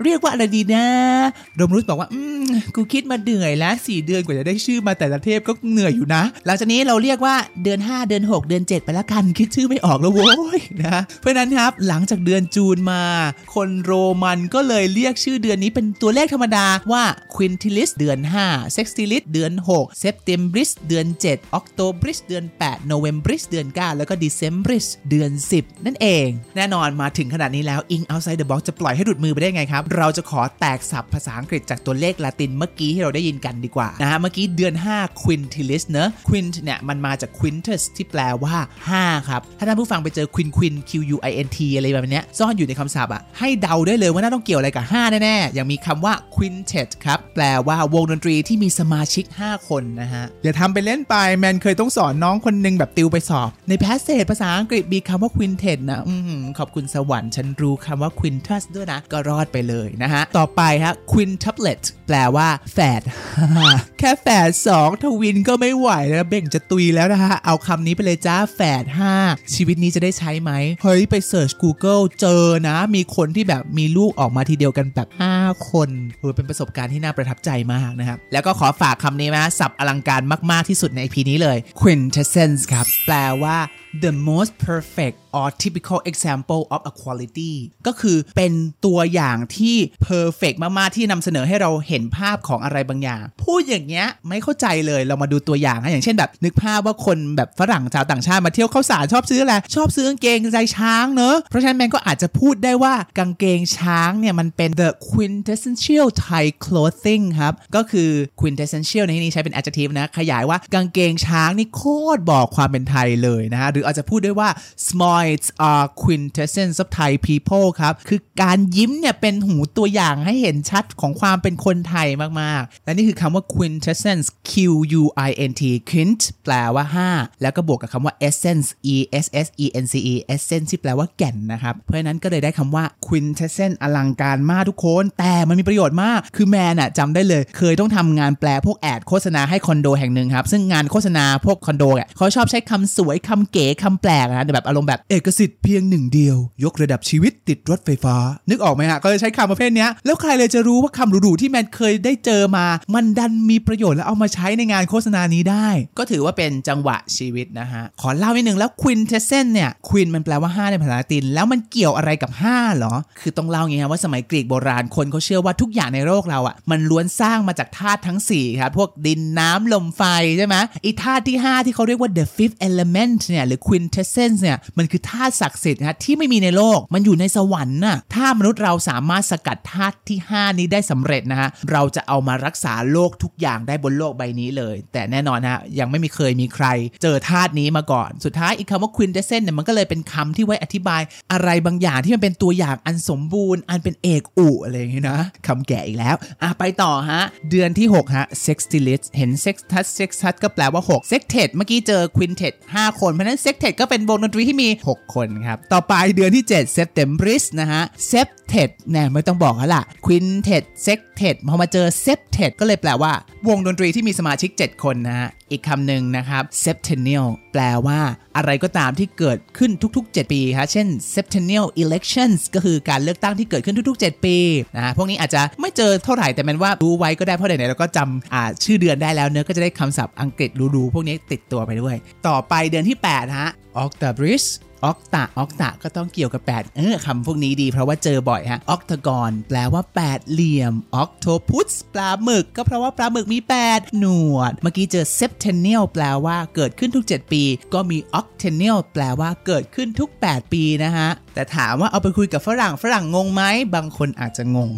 เรียกว่าอะไรดีนะโรมุลุสบอกว่า อืม กูคิดมาเหนื่อยแล้ว4เดือนกว่าจะได้ชื่อมาแต่ละเทพก็เหนื่อยอยู่นะ หลังจากนี้เราเรียกว่าเดือน 5 เดือน 6 เดือน 7 ไปละกัน คิดชื่อไม่ออกแล้วโว้ยนะ เพราะนั้นครับหลังจากเดือนจูนมา คนโรมันก็เลยเรียกชื่อเดือนนี้เป็นตัวเลขธรรมดาว่า Quintilis เดือน5 Sextilis เดือน6 Septembris เดือน7 Octobris เดือน8 Novembris เดือน 9 แล้วก็ Decembris เดือน 10 นั่นเอง แน่นอนมาถึงขนาดนี้แล้ว Ing Outside the Box จะปล่อยให้หลุดมือไปได้ไงครับ เราจะขอแตกสับภาษาอังกฤษจากตัวเลขลาตินเมื่อกี้ที่เราได้ยินกันดีกว่านะฮะเมื่อกี้เดือน 5 Quintilis เนอะ Quint เนี่ยมันมาจาก Quintus ที่แปลว่า 5 ครับ ถ้าท่านผู้ฟังไปเจอ Quin Quin Q U I N T อะไรแบบเนี้ยซ่อนอยู่ในคำศัพท์อะให้เดาได้เลยว่าน่าต้องเกี่ยวอะไรกับ 5 แน่ๆอย่างมีคำว่า Quintet ครับแปลว่าวงดนตรีที่มีสมาชิก 5 คนนะฮะอย่าทำไปเล่นไปแมนเคยต้องสอนน้องคนหนึงแบบติวไปสอบ ในแพสเซจภาษาอังกฤษมีคำว่า Quintet นะอืมขอบคุณสวรรค์ฉันรู้คำว่า Quintus ด้วยนะ ก็รอดไปเลยนะฮะ ต่อไปฮะ Quintuplet แปลว่าแฝดแค่แฝด2 twin ก็ไม่ไหวแล้วเบ่งจะตุยแล้วนะฮะ เอาคำนี้ไปเลยจ้าแฝด5 ชีวิตนี้จะได้ใช้ไหม เฮ้ย ไป search Google เจอนะ มีคนที่แบบมีลูกออกมาทีเดียวกันแบบ 5 คนเออเป็นประสบการณ์ที่น่าประทับใจมากนะครับ แล้วก็ขอฝากคำนี้นะศัพท์อลังการมาก ๆ ที่สุดใน EP นี้เลย quintessence ครับ แปลว่า the most perfect or typical example of a quality ก็คือเป็นตัวอย่างที่ perfect มาก ๆ ที่นำเสนอให้เราเห็นภาพของอะไรบางอย่าง พูดอย่างเงี้ยไม่เข้าใจเลยเรามาดูตัวอย่างนะอย่างเช่นแบบนึกภาพว่าคนแบบฝรั่งชาวต่างชาติมาเที่ยวเข้าสารชอบซื้ออะไร ชอบซื้อกางเกงใจช้างเนอะ เพราะฉะนั้นแมนก็อาจจะพูดได้ว่ากางเกงช้างเนี่ย มันเป็น the quintessential Thai clothing ครับ ก็คือ quintessential ในที่นี้ใช้เป็น adjective นะ ขยายว่ากางเกงช้างนี่โคตรบอกความเป็นไทยเลยนะฮะหรืออาจจะพูดได้ว่า small smiles are quintessence of Thai people ครับ คือการยิ้มเนี่ยเป็นหูตัวอย่างให้เห็นชัดของความเป็นคนไทยมาก ๆ และนี่คือคำว่า quintessence Q U I N T quint แปลว่า 5 แล้วก็บวกกับคำว่า essence E S S E N C E essence ที่แปลว่าแก่นนะครับ เพราะนั้นก็เลยได้คำว่า quintessence อลังการมากทุกคน แต่มันมีประโยชน์มาก คือแมนอะจำได้เลย เคยต้องทำงานแปลพวกแอดโฆษณาให้คอนโดแห่งหนึ่งครับ ซึ่งงานโฆษณาพวกคอนโดอะเขาชอบใช้คำสวยคำเก๋คำแปลกนะแบบอารมณ์แบบเอกสิทธิ์เพียงหนึ่งเดียว ยกระดับชีวิตติดรถไฟฟ้า นึกออกไหมฮะ ก็จะใช้คำประเภทนี้แล้วใครเลยจะรู้ว่าคำหรูๆที่แมนเคยได้เจอมา มันดันมีประโยชน์แล้วเอามาใช้ในงานโฆษณานี้ได้ ก็ถือว่าเป็นจังหวะชีวิตนะฮะ ขอเล่านิดนึงแล้ว quintessence เนี่ย quin มันแปลว่า 5 ในภาษาละติน แล้วมันเกี่ยวอะไรกับ5เหรอ คือต้องเล่าอย่างงี้ครับว่าสมัยกรีกโบราณคนเขาเชื่อว่าทุกอย่างในโลกเราอะมันล้วนสร้างมาจากธาตุทั้ง4ครับพวกดินน้ำลมไฟใช่ไหมไอีธาตุที่ 5 ที่เขาเรียกว่า the fifth element เนี่ยหรือ quintessence เนี่ยมันคือธาตุศักดิ์สิทธิ์นะที่ไม่มีในโลกมันอยู่ในสวรรค์น่ะถ้ามนุษย์เราสามารถสกัดธาตุที่ 5 นี้ได้สำเร็จนะฮะเราจะเอามารักษาโลกทุกอย่างได้บนโลกใบนี้เลย แต่แน่นอนฮะยังไม่มีเคยมีใคร เจอธาตุนี้มาก่อน สุดท้ายอีกคำว่า quintessence เนี่ยมันก็เลยเป็นคำที่ไว้อธิบาย อะไรบางอย่างที่มันเป็นตัวอย่างอันสมบูรณ์ อันเป็นเอกอุอะไรอย่างงี้นะคำแก่อีกแล้วอะไปต่อฮะ เดือนที่ 6 ฮะ sextilis เห็น sextus sextus ก็แปลว่า 6 sextet เมื่อกี้เจอ quintet 5 คน เพราะฉะนั้น sextet ก็เป็นวงดนตรีที่มี6 คนครับ ต่อไปเดือนที่ 7 septembris นะฮะ Sept เทดเนี่ยไม่ต้องบอกแล้วล่ะ quintet sextet พอมาเจอ septet ก็เลยแปลว่า วงดนตรีที่มีสมาชิก 7 คนนะฮะอีกคำหนึ่งนะครับ septennial แปลว่าอะไรก็ตามที่เกิดขึ้นทุก ๆ 7 ปีครับเช่น septennial elections ก็คือการเลือกตั้งที่เกิดขึ้นทุก ๆ 7 ปีนะฮะพวกนี้อาจจะไม่เจอเท่าไหร่แต่มันว่ารู้ไว้ก็ได้เพราะไหนๆเราก็จำอ่าชื่อเดือนได้แล้วเนื้อก็จะได้คำศัพท์อังกฤษรู้ๆพวกนี้ติดตัวไปด้วย ต่อไปเดือนที่ 8 ฮะ octobris ออกตาออกตาก็ต้องเกี่ยวกับ 8 เออคำพวกนี้ดีเพราะว่าเจอบ่อยoctagon แปลว่า 8 เหลี่ยม octopus ปลาหมึก ก็เพราะว่าปลาหมึกมี 8 หนวด เมื่อกี้เจอ septennial แปลว่าเกิดขึ้นทุก 7 ปี ก็มี octennial แปลว่าเกิดขึ้นทุก 8 ปีนะฮะ แต่ถามว่าเอาไปคุยกับฝรั่งฝรั่งงงไหม บางคนอาจจะงง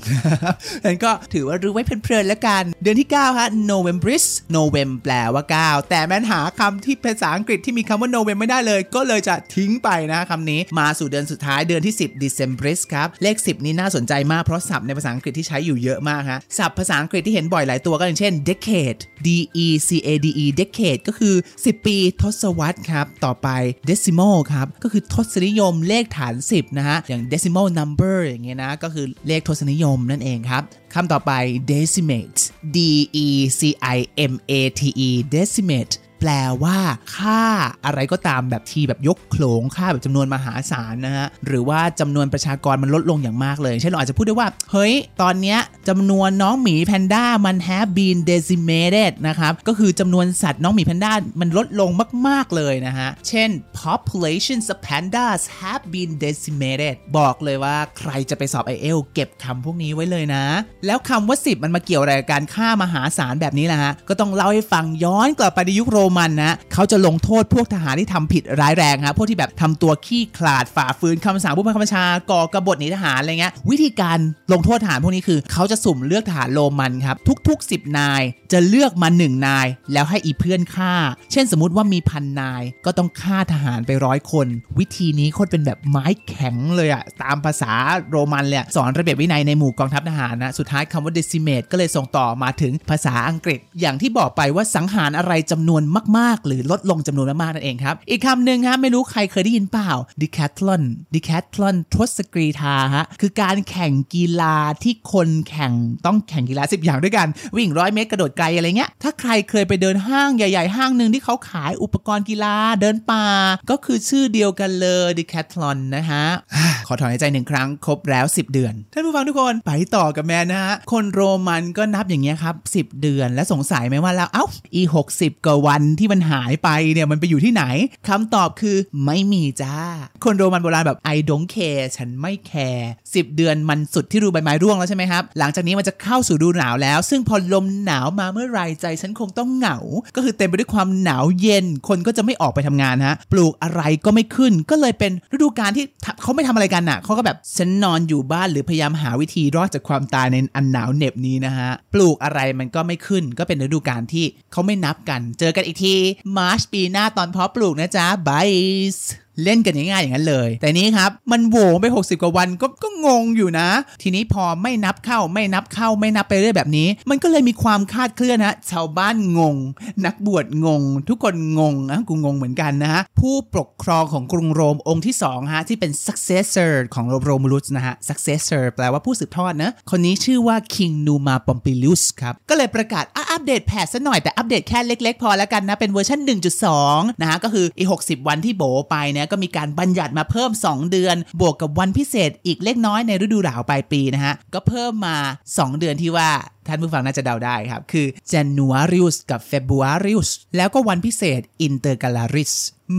งั้นก็ถือว่ารู้ไว้เพลินๆแล้วกัน เดือนที่ 9 ฮะ Novembris Novem แปลว่า 9 แต่แมนหาคำที่ภาษาอังกฤษที่มีคำว่า Novem ไม่ได้เลย ก็เลยจะทิ้งไปนะคำนี้ มาสู่เดือนสุดท้ายเดือนที่ 10 Decembris ครับ เลข10นี้น่าสนใจมาก เพราะศัพท์ในภาษาอังกฤษที่ใช้อยู่เยอะมากฮะศัพท์ภาษาอังกฤษที่เห็นบ่อยหลายตัวก็อย่างเช่น decade D E C A D E decade ก็คือ 10 ปีทศวรรษครับ ต่อไป decimal ครับ ก็คือทศนิยมเลขฐาน 10 นะฮะ อย่าง decimal number อย่างเงี้ยนะ ก็คือเลขทศนิยมนั่นเองครับคำต่อไป decimate D E C I M A T E decimate แปลว่าค่าอะไรก็ตามแบบทีแบบยกโขลงค่าแบบจำนวนมหาศาลนะฮะหรือว่าจำนวนประชากรมันลดลงอย่างมากเลยเช่นเราอาจจะพูดได้ว่า เฮ้ย ตอนเนี้ยจำนวนน้องหมีแพนด้ามัน have been decimated นะครับก็คือจำนวนสัตว์น้องหมีแพนด้ามันลดลงมาก ๆ เลยนะฮะ เช่น populations of pandas have been decimated บอกเลยว่าใครจะไปสอบ i อเอลเก็บคำพวกนี้ไว้เลยนะ แล้วคำว่า 10 มันมาเกี่ยวอะไรกับการฆ่ามหาศาลแบบนี้ล่ะฮะ ก็ต้องเล่าให้ฟังย้อนกลับไปในยุคโรมันนะเขาจะลงโทษพวกทหารที่ทำผิดร้ายแรงฮะพวกที่แบบทำตัวขี้ขลาดฝ่าฝืนคำสั่งผู้บังคับบัญชาก่อกบฏหนีทหารอะไรเงี้ยวิธีการลงโทษทหารพวกนี้คือเขาจะสุ่มเลือกทหารโรมันครับทุก ๆ 10 นาย จะเลือกมา 1 นาย แล้วให้อีเพื่อนฆ่า เช่นสมมติว่ามีพันนาย ก็ต้องฆ่าทหารไปร้อยคน วิธีนี้โคตรเป็นแบบไม้แข็งเลยอะตามภาษาโรมันเลยสอนระเบียบวินัยในหมู่กองทัพทหารนะสุดท้ายคำว่า decimate ก็เลยส่งต่อมาถึงภาษาอังกฤษ อย่างที่บอกไปว่าสังหารอะไรจำนวนมากๆ หรือลดลงจำนวนมากๆนั่นเองครับ อีกคำหนึ่งฮะไม่รู้ใครเคยได้ยินเปล่า decathlon decathlon ทศกรีธาฮะคือการแข่งกีฬาที่คนแข่งต้องแข่งกีฬา 10 อย่างด้วยกัน วิ่งร้อยเมตรกระโดดไกลอะไรเงี้ยถ้าใครเคยไปเดินห้างใหญ่ ๆ ห้างหนึ่งที่เขาขายอุปกรณ์กีฬาเดินป่า ก็คือชื่อเดียวกันเลย decathlon นะฮะขอถอนหายใจหนึ่งครั้งครบแล้ว 10 เดือน ท่านผู้ฟังทุกคนไปต่อกับแมนนะฮะคนโรมันก็นับอย่างเงี้ยครับ10 เดือนและสงสัยไหมว่าแล้วเอ้าอี60กว่าวันที่มันหายไปเนี่ยมันไปอยู่ที่ไหนคำตอบคือไม่มีจ้า คนโรมันโบราณแบบ I don't care ฉันไม่แคร์10เดือนมันสุดที่รูใบไม้ร่วงแล้วใช่ไหมครับ หลังจากนี้มันจะเข้าสู่ฤดูหนาวแล้ว ซึ่งพอลมหนาวมาเมื่อไรใจฉันคงต้องเหงา ก็คือเต็มไปด้วยความหนาวเย็น คนก็จะไม่ออกไปทำงานฮะ ปลูกอะไรก็ไม่ขึ้น ก็เลยเป็นฤดูกาลที่เขาไม่ทำอะไรกันน่ะเขาก็แบบฉันนอนอยู่บ้านหรือพยายามหาวิธีรอดจากความตายในอันหนาวเหน็บนี้นะฮะ ปลูกอะไรมันก็ไม่ขึ้น ก็เป็นฤดูกาลที่เขาไม่นับกัน เจอกันอีกทีมาร์ชปีหน้าตอนเพาะปลูกนะจ๊ะบาย เล่นกันง่ายๆอย่างนั้นเลย แต่นี้ครับมันโหวไป 60 กว่าวันก็ก็งงอยู่นะ ทีนี้พอไม่นับเข้าไม่นับเข้าไม่นับไปเรื่อยแบบนี้ มันก็เลยมีความคาดเคลื่อนนะชาวบ้านงง นักบวชงง ทุกคนงงนะกูงงเหมือนกันนะฮะผู้ปกครองของกรุงโรมองค์ที่2ฮะที่เป็น successor ของโรมูลุสนะฮะ successor แปลว่าผู้สืบทอดนะคนนี้ชื่อว่า King Numa Pompilius ครับก็เลยประกาศอัปเดตแพทซะหน่อยแต่อัปเดตแค่เล็ก ๆ พอแล้วกันนะเป็นเวอร์ชัน1.2นะฮะก็คืออี60 วันที่โบไปเนี่ยก็มีการบัญญัติมาเพิ่ม 2 เดือน บวกกับวันพิเศษอีกเล็กน้อยในฤดูหนาวปลายปีนะฮะ ก็เพิ่มมา 2 เดือนที่ว่าท่านผู้ฟังน่าจะเดาได้ครับ คือ Januarius กับ Februarius แล้วก็วันพิเศษ Intergalaris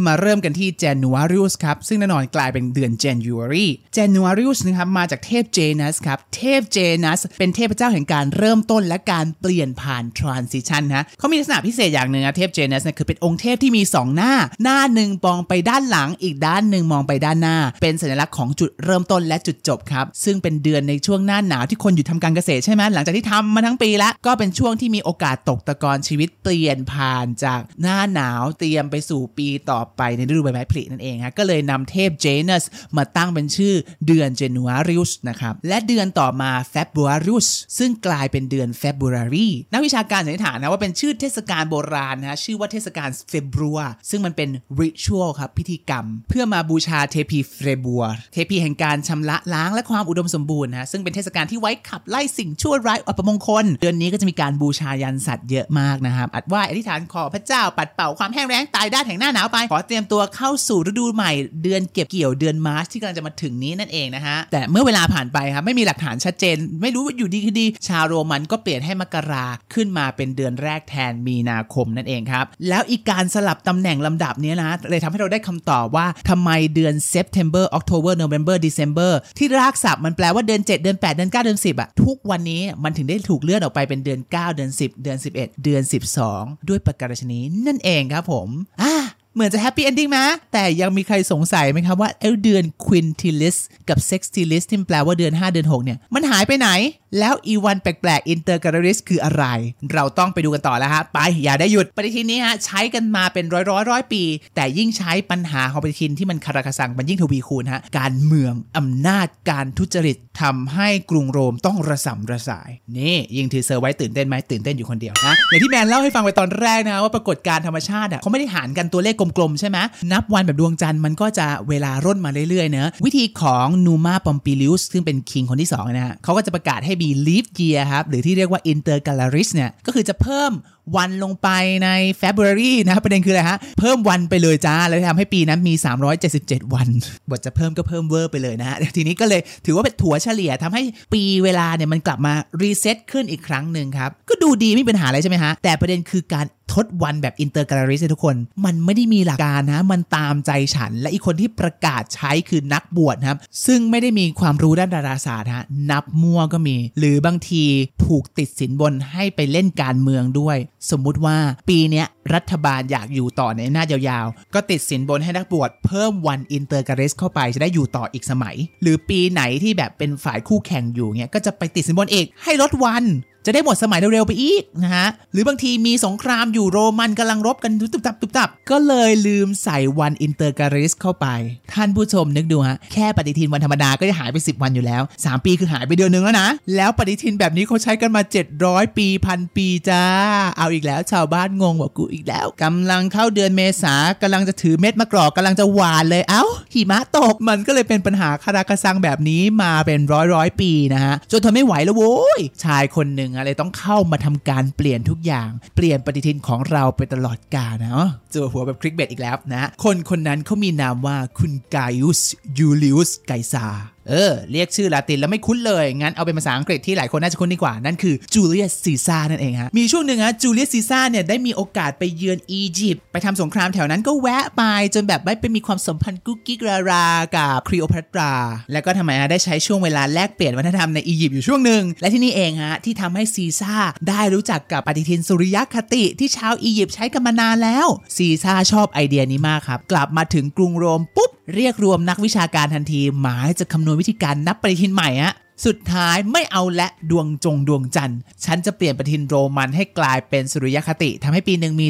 มาเริ่มกันที่ Januarius ครับ ซึ่งแน่นอนกลายเป็นเดือน January Januarius นะครับมาจากเทพ Janus ครับ เทพ Janus เป็นเทพเจ้าแห่งการเริ่มต้นและการเปลี่ยนผ่าน transition ฮะเขามีลักษณะพิเศษอย่างหนึ่งนะเทพ Janus เนี่ยคือเป็นองค์เทพที่มี 2 หน้า หน้าหนึ่งมองไปด้านหลังอีกด้านหนึ่งมองไปด้านหน้า เป็นสัญลักษณ์ของจุดเริ่มต้นและจุดจบครับ ซึ่งเป็นเดือนในช่วงหน้าหนาวที่คนอยู่ทำการเกษตรใช่ไหมหลังจากที่ทำมาทั้งปีแล้วก็เป็นช่วงที่มีโอกาสตกตะกอนชีวิตเปลี่ยนผ่านจากหน้าหนาวเตรียมไปสู่ปีต่อไปในฤดูใบไม้ผลินั่นเองฮะก็เลยนำเทพเจนัสมาตั้งเป็นชื่อเดือนเจนัวริอุสนะครับและเดือนต่อมาเฟบรุอาริอุสซึ่งกลายเป็นเดือนเฟบรารีนักวิชาการสันนิษฐานนะว่าเป็นชื่อเทศกาลโบราณนะชื่อว่าเทศกาลเฟบรัวซึ่งมันเป็นริชวลครับพิธีกรรม เพื่อมาบูชาเทพีเฟบัวเทพีแห่งการชำระล้างและความอุดมสมบูรณ์นะซึ่งเป็นเทศกาลที่ไว้ขับไล่สิ่งชั่วร้ายอัปมงคล เดือนนี้ก็จะมีการบูชายันสัตว์เยอะมากนะครับอัดว่าอธิษฐานขอพระเจ้าปัดเป่าความแห้งแล้งตายด้านแห่งหน้าหนาวไปอเตรียมตัวเข้าสู่ฤดูใหม่เดือนเก็บเกี่ยวเดือนมาร์ชที่กำลังจะมาถึงนี้นั่นเองนะฮะ แต่เมื่อเวลาผ่านไปครับไม่มีหลักฐานชัดเจน ไม่รู้ว่าอยู่ดีคือดี ชาวโรมันก็เปลี่ยนให้มกราขึ้นมาเป็นเดือนแรกแทนมีนาคมนั่นเองครับ แล้วอีกการสลับตำแหน่งลำดับนี้นะเลยทำให้เราได้คำตอบว่าทำไมเดือน September October November December ที่รากศัพท์มันแปลว่าเดือน 7 เดือน 8 เดือน 9 เดือน 10อะทุกวันนี้มันถึงได้ถูกเลื่อนออกไปเป็นเดือน 9 เดือน 10 เดือน 11 เดือน 12 ด้วยประการฉนี้นั่นเองครับผมอ่า เหมือนจะแฮปปี้เอนดิ้งไหมแต่ยังมีใครสงสัยไหมครับว่าเอเดือน Quintilis กับ Sextilis ที่แปลว่าเดือน 5 เดือน 6 เนี่ย มันหายไปไหน แล้วอีวันแปลกๆ Intercalaris คืออะไร เราต้องไปดูกันต่อแล้วฮะ ไปอย่าได้หยุดปฏิทินนี้ฮะใช้กันมาเป็นร้อยร้อยร้อยปี แต่ยิ่งใช้ปัญหาของปฏิทินที่มันคาราคาซังมันยิ่งทวีคูณฮะการเมืองอำนาจการทุจริตทำให้กรุงโรมต้องระสำระสายนี่ยิ่งถือเซอร์ไว้ตื่นเต้นไหมตื่นเต้นอยู่คนเดียวนะอย่างที่แมนเล่าให้ฟังไปตอนแรกนะว่าปรากฏการธรรมชาติอะเขาไม่ได้หารกันตัวเลขกลมๆใช่ไหมนับวันแบบดวงจันทร์มันก็จะเวลาร่นมาเรื่อยๆเนอะวิธีของนูมาปอมปิลิอุสซึ่งเป็นคิงคนที่2นะฮะเขาก็จะประกาศให้มี leap year ครับ หรือที่เรียกว่า intercalaris เนี่ย ก็คือจะเพิ่มวันลงไปใน February นะประเด็นคืออะไรฮะ เพิ่มวันไปเลยจ้า แล้วทำให้ปีนั้นมี 377 วัน บทจะเพิ่มก็เพิ่มเวอร์ไปเลยนะฮะ ทีนี้ก็เลยถือว่าเป็นถั่วเฉลี่ยทำให้ปีเวลาเนี่ยมันกลับมา reset ขึ้นอีกครั้งหนึ่งครับ ก็ดูดีไม่มีปัญหาอะไรใช่ไหมฮะ แต่ประเด็นคือการ ทดวันแบบ intercalaris ทุกคน มันไม่ได้มีหลักการนะมันตามใจฉัน และอีคนที่ประกาศใช้คือนักบวชครับ ซึ่งไม่ได้มีความรู้ด้านดาราศาสตร์ฮะนับมั่วก็มี หรือบางทีถูกติดสินบนให้ไปเล่นการเมืองด้วย สมมุติว่าปีนี้รัฐบาลอยากอยู่ต่อในหน้ายาวๆ ก็ติดสินบนให้นักบวชเพิ่มวัน intercalaris เข้าไปจะได้อยู่ต่ออีกสมัย หรือปีไหนที่แบบเป็นฝ่ายคู่แข่งอยู่เนี้ยก็จะไปติดสินบนเอกให้ลดวัน จะได้หมดสมัยเร็วๆไปอีกนะฮะ หรือบางทีมีสงครามอยู่โรมันกำลังรบกันตุบตับตุบตับ ก็เลยลืมใส่วัน intercalaris เข้าไป ท่านผู้ชมนึกดูฮะ แค่ปฏิทินวันธรรมดาก็จะหายไป 10 วันอยู่แล้ว 3 ปีคือหายไปเดือนนึงแล้วนะ แล้วปฏิทินแบบนี้เขาใช้กันมา 700 ปีพันปีจ้า เอาอีกแล้วชาวบ้านงงบอกกูอีกแล้วกำลังเข้าเดือนเมษากำลังจะถือเม็ดมะกรอกกำลังจะหวานเลยเอ้าหิมะตกมันก็เลยเป็นปัญหาคาราคาซังแบบนี้มาเป็นร้อยร้อยปีนะฮะจนทนไม่ไหวแล้วโว้ยชายคนหนึ่งอะไรต้องเข้ามาทำการเปลี่ยนทุกอย่าง เปลี่ยนปฏิทินของเราไปตลอดกาลนะเจอหัวแบบคลิกเบตอีกแล้วนะ คนคนนั้นเขามีนามว่าคุณกายุสยูลิอุสไกซาเออ เรียกชื่อลาตินแล้วไม่คุ้นเลย งั้นเอาเป็นภาษาอังกฤษที่หลายคนน่าจะคุ้นดีกว่า นั่นคือจูเลียสซีซ่านั่นเองฮะ มีช่วงหนึ่งฮะจูเลียสซีซ่าเนี่ย ได้มีโอกาสไปเยือนอียิปต์ไปทำสงครามแถวนั้นก็แวะไป จนแบบไม่ไปมีความสัมพันธ์กุ๊กกิ๊กรารากับคลีโอพัตรา แล้วก็ทำไมฮะได้ใช้ช่วงเวลาแลกเปลี่ยนวัฒนธรรมในอียิปต์อยู่ช่วงหนึ่งและที่นี่เองฮะที่ทำให้ซีซ่าได้รู้จักกับปฏิทินสุริยคติที่ชาวอียิปต์ใช้กันมานานแล้วซีซ่าชอบไอเดียนี้มากครับกลับมาถึงกรุงโรมปุ๊บเรียกรวมนักวิชาการทันทีหมายจะคำนวณวิธีการนับปฏิทินใหม่อะสุดท้ายไม่เอาและดวงจงดวงจันทร์ ฉันจะเปลี่ยนปฏิทินโรมันให้กลายเป็นสุริยคติทำให้ปีหนึ่งมี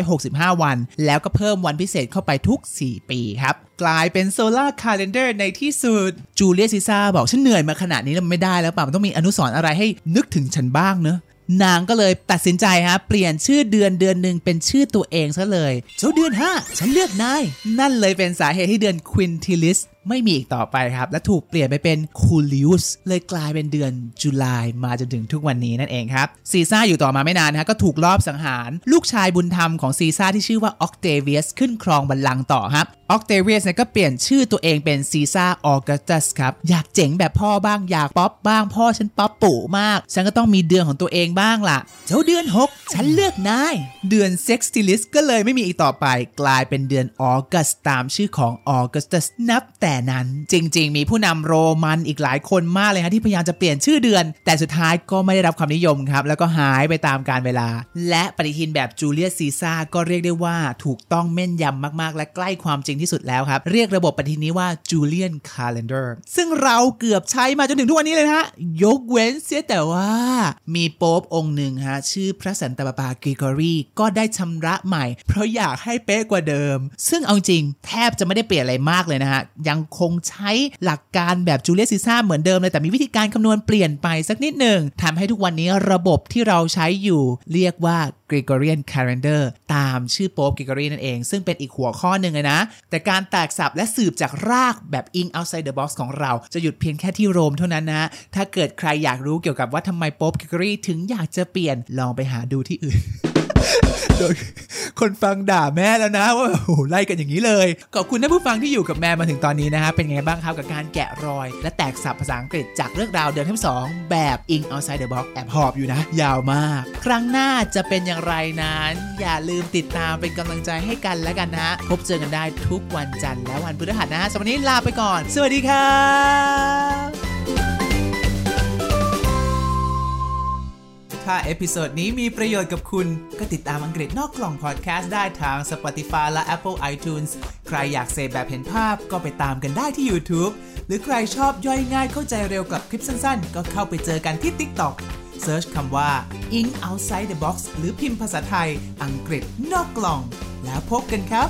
365 วัน แล้วก็เพิ่มวันพิเศษเข้าไปทุก 4 ปีครับ กลายเป็นโซลาร์คาล endar ในที่สุด จูเลียซิซ่าบอกฉันเหนื่อยมาขนาดนี้แล้วไม่ได้แล้วป่ะมันต้องมีอนุสรณ์อะไรให้นึกถึงฉันบ้างเนอะ นางก็เลยตัดสินใจฮะเปลี่ยนชื่อเดือนเดือนหนึ่งเป็นชื่อตัวเองซะเลย เจ้าเดือน 5 ฉันเลือกนาย นั่นเลยเป็นสาเหตุที่เดือน Quintilis ไม่มีอีกต่อไปครับ และถูกเปลี่ยนไปเป็น Iulius เลยกลายเป็นเดือน July มาจนถึงทุกวันนี้นั่นเองครับซีซ่าอยู่ต่อมาไม่นานนะฮะก็ถูกลอบสังหาร ลูกชายบุญธรรมของซีซ่าที่ชื่อว่าออกเตเวียสขึ้นครองบัลลังก์ต่อครับออกเตเวียสเนี่ยก็เปลี่ยนชื่อตัวเองเป็นซีซ่าออกัสตัสครับอยากเจ๋งแบบพ่อบ้างอยากป๊อปบ้างพ่อฉันป๊อปปู่มาก ฉันก็ต้องมีเดือนของตัวเองบ้างล่ะเจ้าเดือน 6 ฉันเลือกนายเดือน Sextilis ก็เลยไม่มีอีกต่อไป กลายเป็นเดือน August ตามชื่อของออกัสตัสนับ แต่นั้นจริง ๆ มีผู้นำโรมันอีกหลายคนมากเลยฮะที่พยายามจะเปลี่ยนชื่อเดือน แต่สุดท้ายก็ไม่ได้รับความนิยมครับ แล้วก็หายไปตามกาลเวลา และปฏิทินแบบจูเลียสซีซ่าก็เรียกได้ว่าถูกต้องแม่นยำมากๆ และใกล้ความจริงที่สุดแล้วครับ เรียกระบบปฏิทินนี้ว่า Julian Calendar ซึ่งเราเกือบใช้มาจนถึงทุกวันนี้เลยนะฮะยกเว้นเสียแต่ว่า มีโป๊ปองค์หนึ่งฮะชื่อพระสันตะปาปาเกรกอรีก็ได้ชำระใหม่ เพราะอยากให้เป๊ะกว่าเดิม ซึ่งเอาจริงแทบจะไม่ได้เปลี่ยนอะไรมากเลยนะฮะยังคงใช้หลักการแบบจูเลียสซีซ่าเหมือนเดิมเลยแต่มีวิธีการคำนวณเปลี่ยนไปสักนิดหนึ่งทำให้ทุกวันนี้ระบบที่เราใช้อยู่เรียกว่า Gregorian Calendar ตามชื่อโป๊ปเกรกอรีนั่นเอง ซึ่งเป็นอีกหัวข้อหนึ่งเลยนะ แต่การแตกศัพท์และสืบจากรากแบบ English outside the box ของเรา จะหยุดเพียงแค่ที่โรมเท่านั้นนะ ถ้าเกิดใครอยากรู้เกี่ยวกับว่าทำไมโป๊ปกรีกอรีถึงอยากจะเปลี่ยนลองไปหาดูที่อื่น คนฟังด่าแม่แล้วนะว่าโอ้โหไล่กันอย่างนี้เลย ขอบคุณท่านผู้ฟังที่อยู่กับแม่มาถึงตอนนี้นะฮะเป็นไงบ้างครับกับการแกะรอย และแตกสับภาษาอังกฤษจากเรื่องราวเดือนที่สองแบบ ing outside the box แอบหอบอยู่นะ ยาวมาก ครั้งหน้าจะเป็นอย่างไรนั้น อย่าลืมติดตามเป็นกำลังใจให้กันแล้วกันนะพบเจอกันได้ทุกวันจันทร์และวันพฤหัสนะฮะสำหรับวันนี้ลาไปก่อน สวัสดีครับ ถ้า episode นี้มีประโยชน์กับคุณ ก็ติดตามอังกฤษนอกกล่องพอดแคสต์ได้ทาง Spotify และ Apple iTunes ใครอยากเสพแบบเห็นภาพก็ไปตามกันได้ที่ YouTube หรือใครชอบย่อยง่ายเข้าใจเร็วกับคลิปสั้นๆ ก็เข้าไปเจอกันที่ TikTok search คำว่า In outside the box หรือพิมพ์ภาษาไทย อังกฤษนอกกล่อง แล้วพบกันครับ